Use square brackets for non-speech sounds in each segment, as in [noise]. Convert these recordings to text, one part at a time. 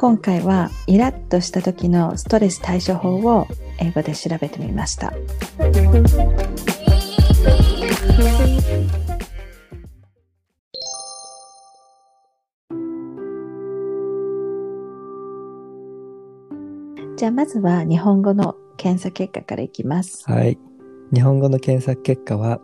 今回はイラッとした時のストレス対処法を英語で調べてみました。じゃあまずは日本語の検査結果からいきます。はい。日本語の検索結果は、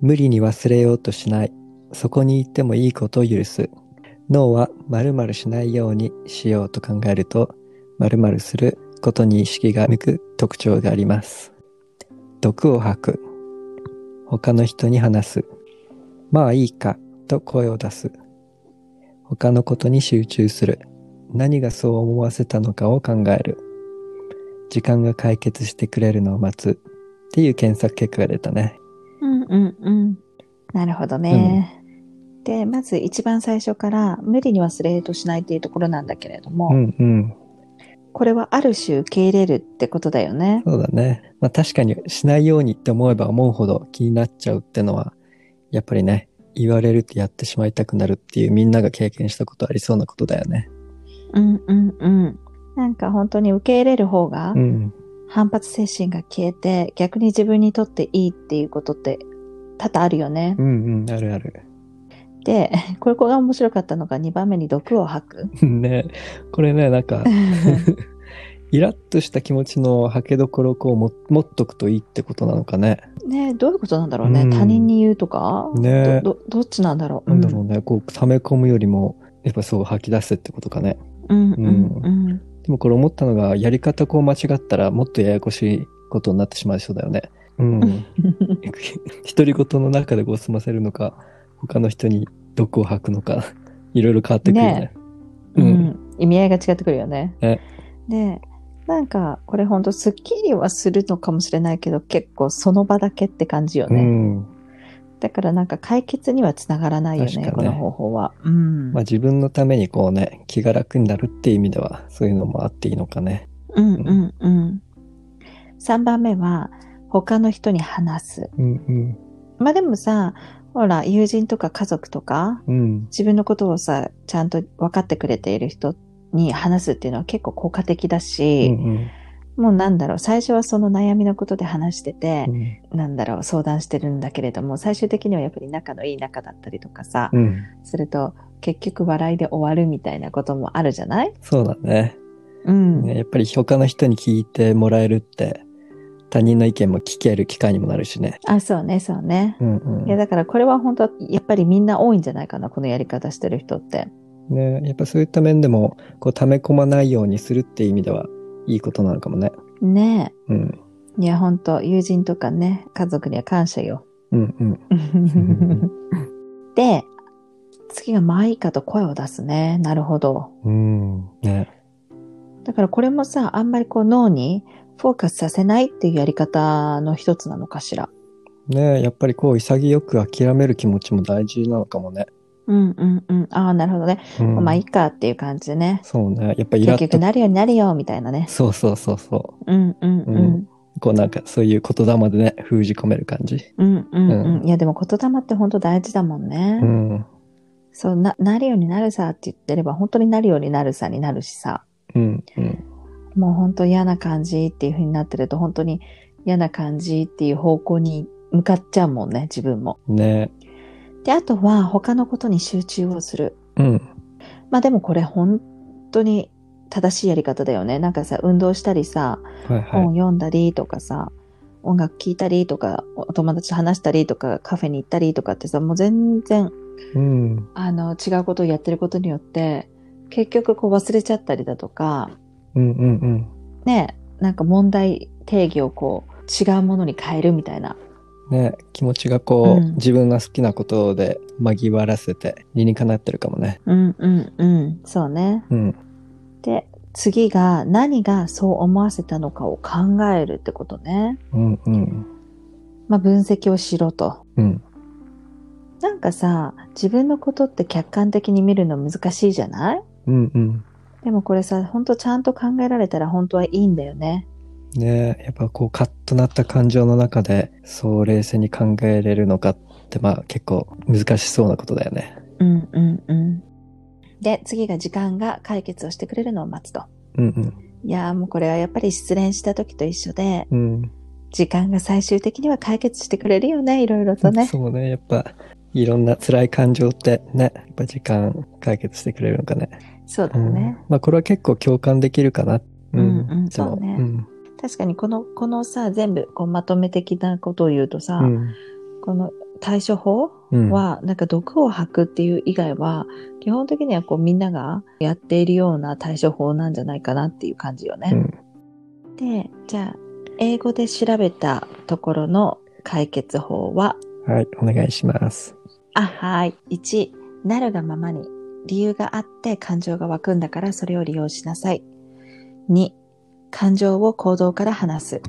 無理に忘れようとしない。そこに行ってもいいことを許す。脳は〇〇しないようにしようと考えると、〇〇することに意識が向く特徴があります。毒を吐く。他の人に話す。まあいいかと声を出す。他のことに集中する。何がそう思わせたのかを考える。時間が解決してくれるのを待つ。っていう検索結果が出たね。うんうんうん。なるほどね。で、まず一番最初から無理に忘れようとしないっていうところなんだけれども、うんうん。これはある種受け入れるってことだよね。そうだね。まあ確かにしないようにって思えば思うほど気になっちゃうってのは、やっぱりね、言われるとやってしまいたくなるっていうみんなが経験したことありそうなことだよね。うんうんうん。なんか本当に受け入れる方がうん。反発精神が消えて逆に自分にとっていいっていうことって多々あるよねう。んうん、あるある。で、[laughs] これこれが面白かったのが2番目に毒を吐く。[laughs] ねこれね、なんか、[laughs] イラッとした気持ちの吐けどころを持っとくといいってことなのかね。ねどういうことなんだろうね。うん他人に言うとか、ねどどどっちなんだろう？なんだろうね、こう溜め込むよりも、やっぱそう吐き出すってことかね。うんうんうん。でもこれ思ったのが、やり方こう間違ったらもっとややこしいことになってしまいそうだよね。うん。独り言の中でこう済ませるのか、他の人に毒を吐くのか、[laughs] いろいろ変わってくるよね。ううん。ん、意味合いが違ってくるよね。ねで、なんか、これほんとスッキリはするのかもしれないけど、結構その場だけって感じようね。ん。だからなんか解決にはつながらないよね、ねこの方法は。うん。まあ自分のためにこうね、気が楽になるっていう意味では、そういうのもあっていいのかね。うんうんうん。3番目は、他の人に話す。うんまあでもさ、ほら、友人とか家族とか、うん。うん。自分のことをさ、ちゃんと分かってくれている人に話すっていうのは結構効果的だうし、んもうなんだろう、最初はその悩みのことで話しててう、ん。なんだろう、相談してるんだけれども、最終的にはやっぱり仲のいい仲だったりとかさ、うん。すると、結局笑いで終わるみたいなこともあるじゃない？そうだね。うん。ねやっぱり他の人に聞いてもらえるって、他人の意見も聞ける機会にもなるしね。あ、そうね、そうね。うんうんいや、だからこれは本当やっぱりみんな多いんじゃないかな、このやり方してる人って。ね、やっぱそういった面でも、こう、溜め込まないようにするっていう意味では、いいことなのかもね。ねうん。え。いや、本当友人とかね、家族には感謝よ。うんうん。[laughs] で、次がマイカと声を出すね。なるほど。うん。ね。だからこれもさ、あんまりこう脳にフォーカスさせないっていうやり方の一つなのかしら。ねやっぱりこう、潔く諦める気持ちも大事なのかもね。うんうんうん。ああ、なるほどね。うん、まあいいかっていう感じでね。そうね。やっぱイラ結ッと。局なるようになるよ、みたいなね。そうそうそうそうんうんうん。うんこうなんかそういう言霊でね、封じ込める感じ。うんうんうん。ういやでも言霊って本当大事だもんね。うん。そうな、なるようになるさって言ってれば本当になるようになるさになるしさ。うん。うん。もう本当嫌な感じっていう風になってると本当に嫌な感じっていう方向に向かっちゃうもんね、自分も。ねで、あとは他のことに集中をする。うん。まあでもこれ本当に正しいやり方だよね。なんかさ、運動したりさ、はい本をはい。読んだりとかさ、音楽聴いたりとか、お友達と話したりとか、カフェに行ったりとかってさ、もう全然、うん。あの、違うことをやってることによって、結局こう忘れちゃったりだとか、うんうんうん。ね、なんか問題定義をこう、違うものに変えるみたいな。ね気持ちがこう、うん自分が好きなことで紛らせて理にかなってるかもね。うんうんうん。そうね。うん。で、次が何がそう思わせたのかを考えるってことね。うんうん。まあ分析をしろと。うん。なんかさ、自分のことって客観的に見るの難しいじゃない？うんうん。でもこれさ、ほんとちゃんと考えられたら本当はいいんだよね。ねやっぱこうカッとなった感情の中でそう冷静に考えれるのかってまあ結構難しそうなことだよね。うんうんうん。で、次が時間が解決をしてくれるのを待つと。うんうん。いやーもうこれはやっぱり失恋した時と一緒で、うん。時間が最終的には解決してくれるよね、いろいろとね。そうね。やっぱ、いろんな辛い感情ってね、やっぱ時間解決してくれるのかね。そうだうんね。まあこれは結構共感できるかな。うんうんそうねうん。確かにこの、このさ、全部こうまとめ的なことを言うとさ、うん。この対処法うん。は、なんか毒を吐くっていう以外は、基本的にはこうみんながやっているような対処法なんじゃないかなっていう感じよね。うん。で、じゃあ、英語で調べたところの解決法は、はい。お願いします。あ、はい。1、なるがままに。理由があって感情が湧くんだからそれを利用しなさい。2、感情を行動から離す。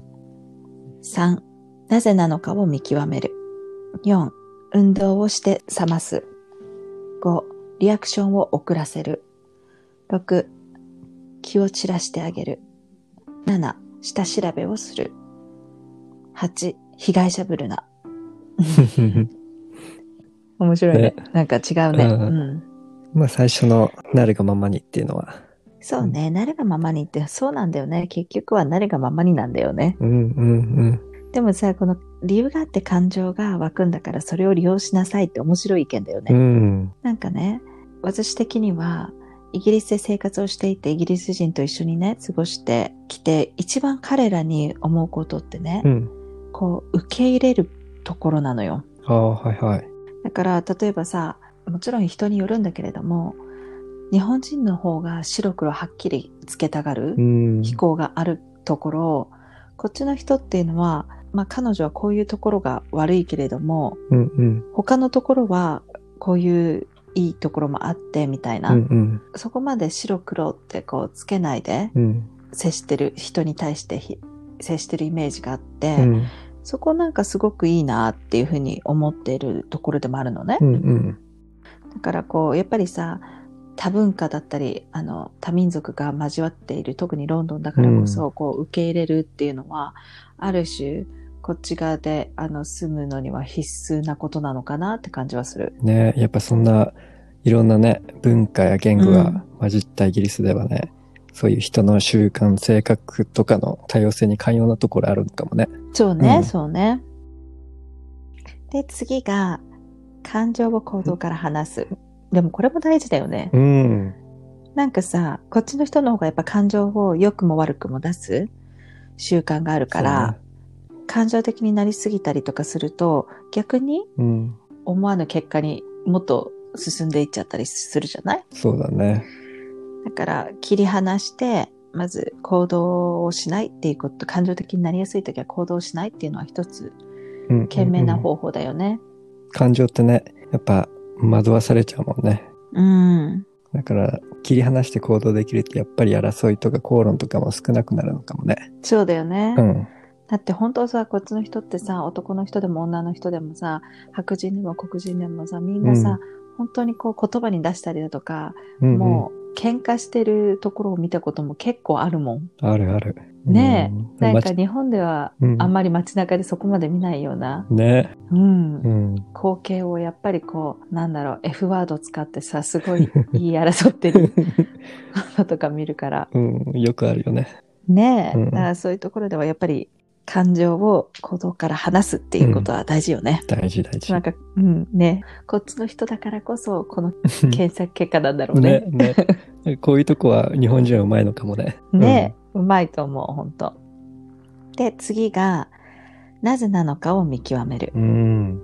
3、なぜなのかを見極める。4、運動をして冷ます。5、リアクションを遅らせる。6、気を散らしてあげる。7、下調べをする。8、被害者ぶるな。[laughs] 面白いね。ねなんか違うね。ううんん。まあ最初のなるがままにっていうのは。そうね。なるがままにって、そうなんだよね。結局はなるがままになんだよね。うんうんでもさ、この理由があって感情が湧くんだから、それを利用しなさいって面白い意見だよね。うん。うん。なんかね、私的には、イギリスで生活をしていて、イギリス人と一緒にね、過ごしてきて、一番彼らに思うことってね、うん。こう、受け入れるところなのよ。ああ、はいはい。だから、例えばさ、もちろん人によるんだけれども、日本人の方が白黒はっきりつけたがるうん。飛行があるところ、こっちの人っていうのは、まあ彼女はこういうところが悪いけれども、うんうん。他のところはこういういいところもあってみたいな、うんうん。そこまで白黒ってこうつけないでうん。接してる人に対してひ接してるイメージがあって、うん。そこなんかすごくいいなっていうふうに思っているところでもあるのね。うんうん。だからこう、やっぱりさ、多文化だったり、あの、多民族が交わっている、特にロンドンだからこそ、こう、受け入れるっていうのは、ある種、こっち側で、あの、住むのには必須なことなのかなって感じはする。ねやっぱそんないろんなね、文化や言語が混じったイギリスではね、そういう人の習慣、性格とかの多様性に寛容なところあるのかもね。そうね、うんそうね。で、次が、感情を行動から話す。でもこれも大事だよね。うん。なんかさ、こっちの人の方がやっぱ感情を良くも悪くも出す習慣があるから、感情的になりすぎたりとかすると、逆に。思わぬ結果にもっと進んでいっちゃったりするじゃない？そうだね。だから切り離して、まず行動をしないっていうこと、感情的になりやすい時は行動しないっていうのは一つ、うん。賢明なうんうん方法だよね。感情ってね、やっぱ惑わされちゃうもんね。うん。だから、切り離して行動できるって、やっぱり争いとか口論とかも少なくなるのかもね。そうだよね。うん。だって本当さ、こっちの人ってさ、男の人でも女の人でもさ、白人でも黒人でもさ、みんなさ、本当にこう言葉に出したりだとか、うんうんもう喧嘩してるところを見たことも結構あるもん。あるある。ねえうんなんか日本ではうんあんまり街中でそこまで見ないような、ね。うんうん。光景をやっぱりこう、なんだろう、F ワード使ってさ、すごい言い争ってる [laughs] のとか見るから。うん。よくあるよね。ねえ、そういうところではやっぱり感情を行動から話すっていうことは大事よね。大事大事。なんか、うん、ねこっちの人だからこそ、この [laughs] 検索結果なんだろうねね。ね。[laughs] こういうとこは日本人はうまいのかもね。ねうまいと思う、本当で、次が、なぜなのかを見極める。うん。うん。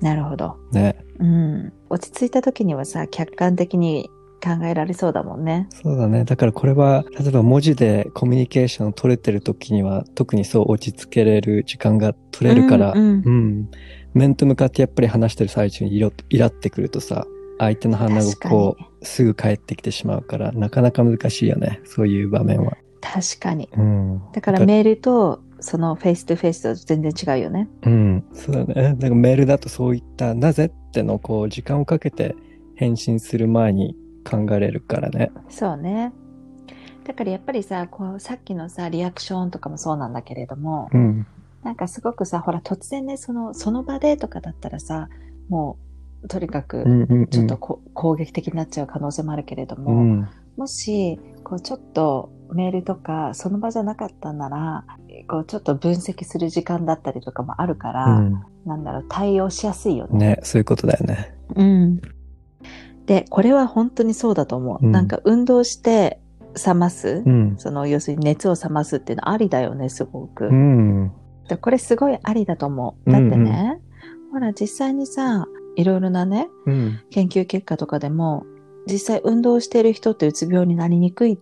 なるほど。ね。うん。落ち着いた時にはさ、客観的に考えられそうだもんね。そうだね。だからこれは、例えば文字でコミュニケーションを取れてる時には、特にそう落ち着けれる時間が取れるから、うんうんうん面と向かってやっぱり話してる最中にイライラってくるとさ、相手の反応がこう、すぐ返ってきてしまうから、なかなか難しいよね。そういう場面は。確かに。うん。だからメールと、その face to face と全然違うよね。うん。そうだね。だからメールだとそういった、なぜってのをこう、時間をかけて返信する前に考えれるからね。そうね。だからやっぱりさ、こう、さっきのさ、リアクションとかもそうなんだけれども、うん。なんかすごくさ、ほら、突然ね、その、その場でとかだったらさ、もとにかく、うんうんうん。ちょっとこ、攻撃的になっちゃう可能性もあるけれども、うん。もし、こう、ちょっとメールとか、その場じゃなかったなら、こう、ちょっと分析する時間だったりとかもあるから、うん。なんだろう、対応しやすいよね。ね、そういうことだよね。うん。で、これは本当にそうだと思う。うんなんか運動して冷ます、うん。その、要するに熱を冷ますっていうのはありだよね、すごく。うん。でこれすごいありだと思う。だってね、ほら、実際にさ、いろいろなね、うん。研究結果とかでも、実際運動してる人ってうつ病になりにくいっ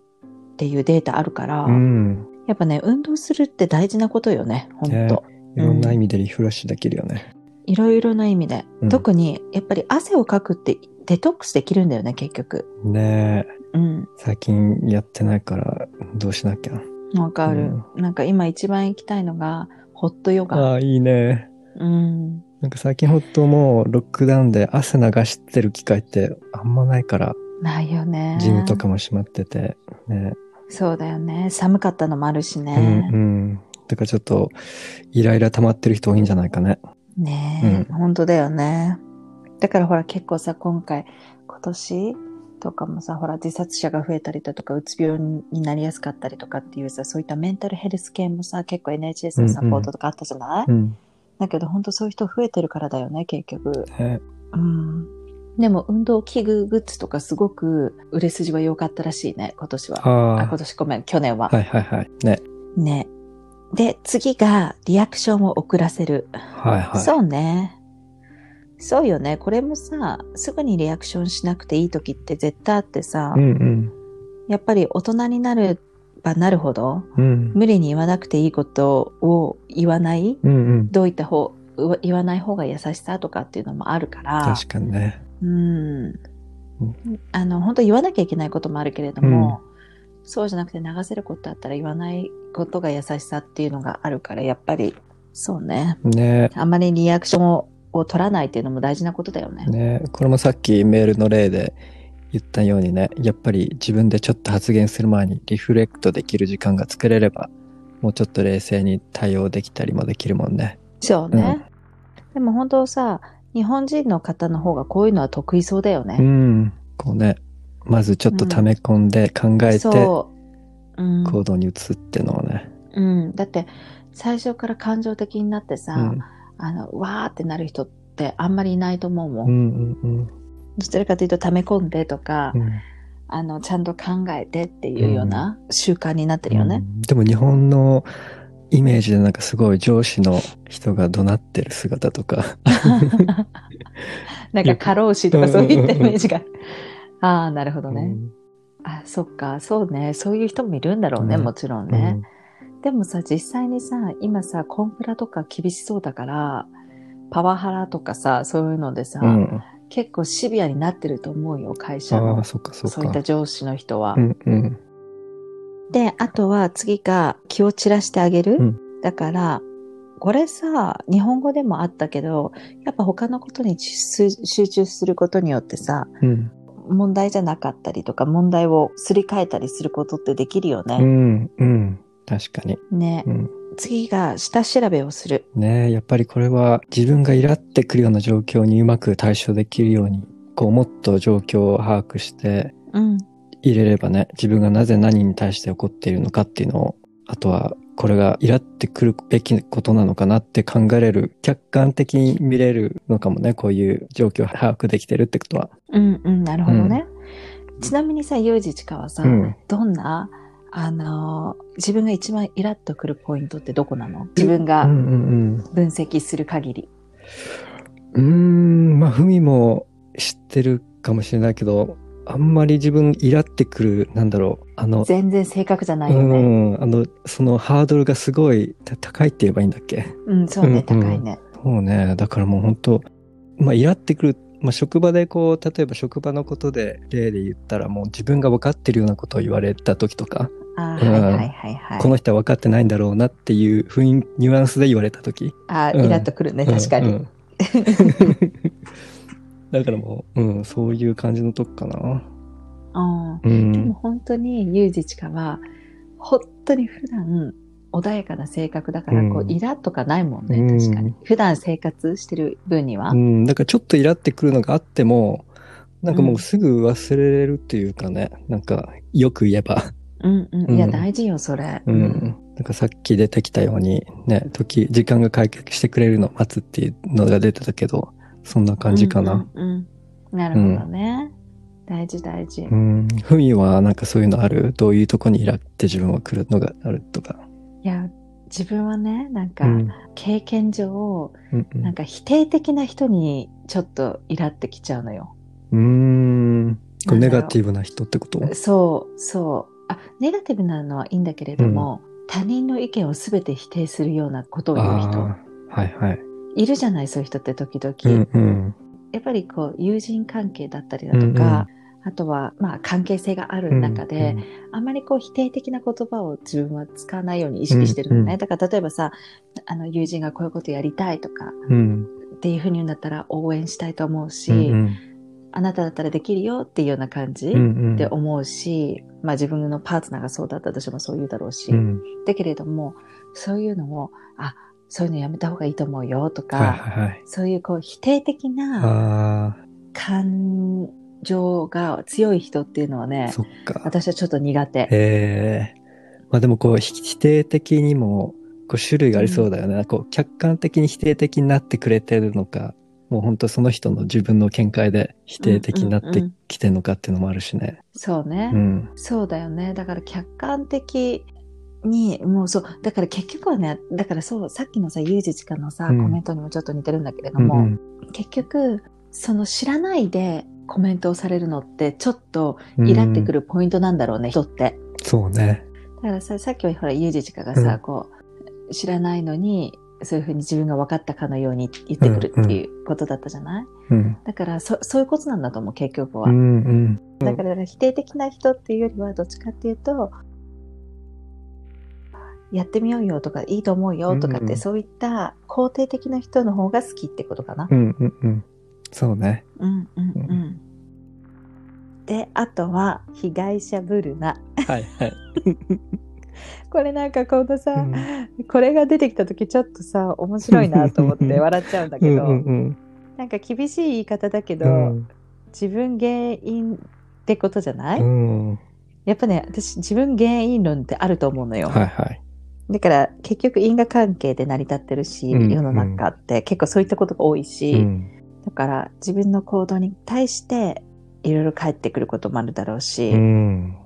ていうデータあるから、うん。やっぱね、運動するって大事なことよね、ほんと。いろんな意味でリフレッシュできるよね。いろいろな意味で。うん特に、やっぱり汗をかくってデトックスできるんだよね、結局。ねえ。うん。最近やってないから、どうしなきゃ。わかる、なんか今一番行きたいのが、ホットヨガ。ああ、いいね。うん。なんか最近ほんともうロックダウンで汗流してる機会ってあんまないから、ないよね。ジムとかも閉まってて、ね。そうだよね。寒かったのもあるしうんね。うん。だからちょっと、イライラ溜まってる人多いんじゃないかね。ねえ、本当だよね。だからほら結構さ、今回、今年とかもさ、ほら自殺者が増えたりだとか、うつ病になりやすかったりとかっていうさ、そういったメンタルヘルス系もさ、結構 NHS のサポートとかあったじゃない、うん。だけど本当そういう人増えてるからだよね、結局。ねうん。でも運動器具グッズとかすごく売れ筋は良かったらしいね、今年は。あ、あ今年ごめん、去年は。あ、はいはいはい。ね。ね。で、次がリアクションを遅らせる。はいはい。そうね。そうよね。これもさ、すぐにリアクションしなくていい時って絶対あってさ、うんうん。やっぱり大人になればなるほど、うん。無理に言わなくていいことを言わない、うんうん。どういった方、う言わない方が優しさとかっていうのもあるから、確かにね。うん。あの、本当言わなきゃいけないこともあるけれども、そうじゃなくて流せることだったら言わないことが優しさっていうのがあるから、やっぱり、そうね。ねあんまりリアクションをを取らないっていうのも大事なことだよね。ねこれもさっきメールの例で言ったようにね、やっぱり自分でちょっと発言する前にリフレクトできる時間が作れれば、もうちょっと冷静に対応できたりもできるもんね。そうね。でも本当さ、日本人の方の方がこういうのは得意そうだようね。ん。こうね、まずちょっと溜め込んで考えてそう。うん。行動に移すっていうのをね。うん。だって、最初から感情的になってさ、うん。あの、わーってなる人ってあんまりいないと思うもん。うんうんうんどちらかというと溜め込んでとか、うん。あの、ちゃんと考えてっていうような習慣になってるよね。うんでも日本のイメージでなんかすごい上司の人が怒鳴ってる姿とか。[laughs] なんか過労死とかそういったイメージが。ああ、なるほどね。うんあ、そっか、そうね。そういう人もいるんだろうね、ねもちろんね。でもさ、実際にさ、今さ、コンプラとか厳しそうだから、パワハラとかさ、そういうのでさ、うん。うん結構シビアになってると思うよ、会社あのあ、。そそっそういったか。上司の人は。うんうん。で、あとは次が気を散らしてあげる。うんだから、これさ、日本語でもあったけど、やっぱ他のことに集集中することによってさ、うん。問題じゃなかったりとか、問題をすり替えたりすることってできるようね。んうん。確かに。ね。うん。次が下調べをする。ねえやっぱりこれは自分がイラってくるような状況にうまく対処できるように、こうもっと状況を把握してうん。入れればね、自分がなぜ何に対して怒っているのかっていうのを、あとはこれがイラってくるべきことなのかなって考えれる、客観的に見れるのかもね、こういう状況を把握できてるってことは。うんうん、なるほどね。ちなみにさ、ゆうじちかはさ、うんどんな、あのー自分が一番イラッとくるポイントってどこなの？自分が分析する限り。うん。うーん、まあ、ふみも知ってるかもしれないけど、あんまり自分イラってくる、なんだろう、あの、全然正確じゃないようね。ん、あの、そのハードルがすごいた高いって言えばいいんだっけ？うん、そうね、うんうん高いね。そうね。だからもう本当まあ、イラってくる。まあ、職場でこう、例えば職場のことで例で言ったらもう自分が分かってるようなことを言われた時とか。この人は分かってないんだろうなっていう雰囲気、ニュアンスで言われた時。うんあーイラッとくるね、確かに。うんうん [laughs] だからもう、うん、そういう感じのとこかな。うんうん。でも本当にゆうじちかは、本当に普段穏やかな性格だから、こうんう、イラとかないもんね、うん確かに。普段生活してる分には。うん、だからちょっとイラってくるのがあっても、なんかもうすぐ忘れれるっていうかね、なんかよく言えば、うんうん。いや、うん大事よ、それ。うん。なんかさっき出てきたように、ね、時、時間が解決してくれるのを待つっていうのが出てたけど、そんな感じかな。うんうんうんなるほどね。大事大事。うん。ふみはなんかそういうのある？どういうとこにイラって自分は来るのがあるとか。いや、自分はね、なんか、うん。経験上、うんうんなんか否定的な人にちょっとイラってきちゃうのよ。うーん。ネガティブな人ってこと？そう、そう。あ、ネガティブなのはいいんだけれども、他人の意見を全て否定するようなことを言う人。はいはい。いるじゃない、そういう人って時々。うんうん。やっぱりこう、友人関係だったりだとか、あとは、まあ、関係性がある中で、あんまりこう、否定的な言葉を自分は使わないように意識してるのね。うんうん。だから、例えばさ、あの、友人がこういうことやりたいとか、うん。っていうふうに言うんだったら応援したいと思うし、うんうん。あなただったらできるよっていうような感じうんうん。って思うし、まあ自分のパートナーがそうだったとしてもそう言うだろうし、うん。だけれども、そういうのを、あ、そういうのやめた方がいいと思うよとか、はいはいはい。そういうこう否定的なあ感情が強い人っていうのはあ、ね、そっか。私はちょっと苦手。へえ。まあでもこう、ひ否定的にも、こう種類がありそうだよね。こう、客観的に否定的になってくれてるのか、もう本当その人の自分の見解で否定的になってきてるのかっていうのもあるしね。そうね。うん。そうだよね。だから客観的に、もうそう、だから結局はね、だからそう、さっきのさ、ゆうじちかのさ、うんコメントにもちょっと似てるんだけれども、うんうん結局、その知らないでコメントをされるのって、ちょっとイラってくるポイントなんだろうね、人って。そうね。だからさ、さっきはほら、ゆうじちかがさ、うんこう、知らないのに、そういうふうに自分が分かったかのように言ってくるっていうことだったじゃない、うん。だからそ、そういうことなんだと思う、結局は。うんうん。だから否定的な人っていうよりはどっちかっていうと、やってみようよとかいいと思うよとかって、うんうんそういった肯定的な人の方が好きってことかな。うんうんうん。そうね。うんうんうん。で、あとは被害者ブルな。はいはい。[laughs] これなんかこのさ、うんこれが出てきた時ちょっとさ、面白いなと思って [laughs] 笑っちゃうんだけど、うんうんなんか厳しい言い方だけど、うん。自分原因ってことじゃない、うん。やっぱね、私自分原因論ってあると思うのよ。はいはい。だから結局因果関係で成り立ってるし、うん世の中って結構そういったことが多いし、うん。だから自分の行動に対していろいろ返ってくることもあるだろうし、うん。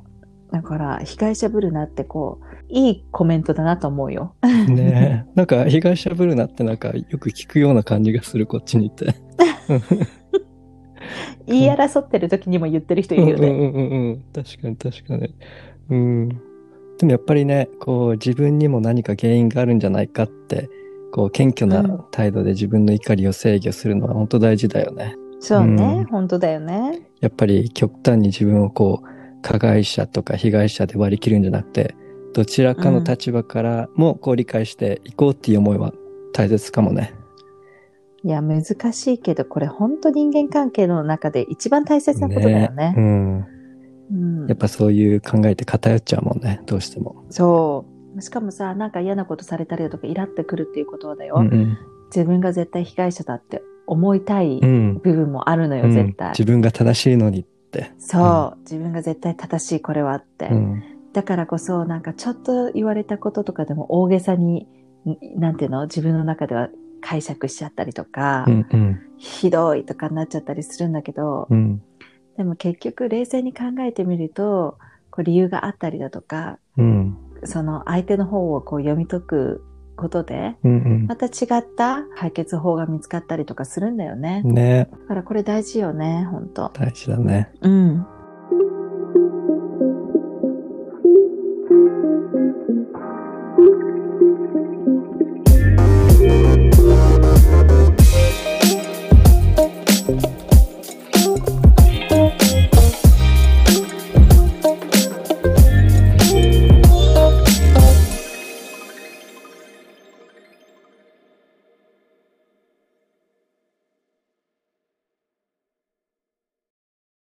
だから被害者ぶるなってこう、いいコメントだなと思うよ。[laughs] ねえ。なんか被害者ぶるなってなんかよく聞くような感じがする、こっちにいて。言い争ってる時にも言ってる人いるよね。うんうんうんうん。確かに確かに。うん。でもやっぱりね、こう自分にも何か原因があるんじゃないかって、こう謙虚うんな態度で自分の怒りを制御するのは本当大事だよね。そうね、うん本当だよね。やっぱり極端に自分をこう、加害者とか被害者で割り切るんじゃなくて、どちらかの立場からもこう理解していこうっていう思いは大切かもね。いや、難しいけど、これ本当人間関係の中で一番大切なことだよね。うん。うんやっぱそういう考えって偏っちゃうもんね、どうしても。そう。しかもさ、なんか嫌なことされたりだとか、イラってくるっていうことはだよ。うんうん。自分が絶対被害者だって思いたいうん。部分もあるのよ、うん絶対。自分が正しいのにって。そう、自分が絶対正しいこれはって。うん。だからこそ、なんかちょっと言われたこととかでも大げさに、んなんていうの？自分の中では解釈しちゃったりとか、うんうん。ひどいとかになっちゃったりするんだけど、うん。でも結局冷静に考えてみると、こう理由があったりだとか、うん。その相手の方をこう読み解くことで、うんまた違った解決法が見つかったりとかするんだよね。うん。ねだからこれ大事よね、本当大事だね。うん。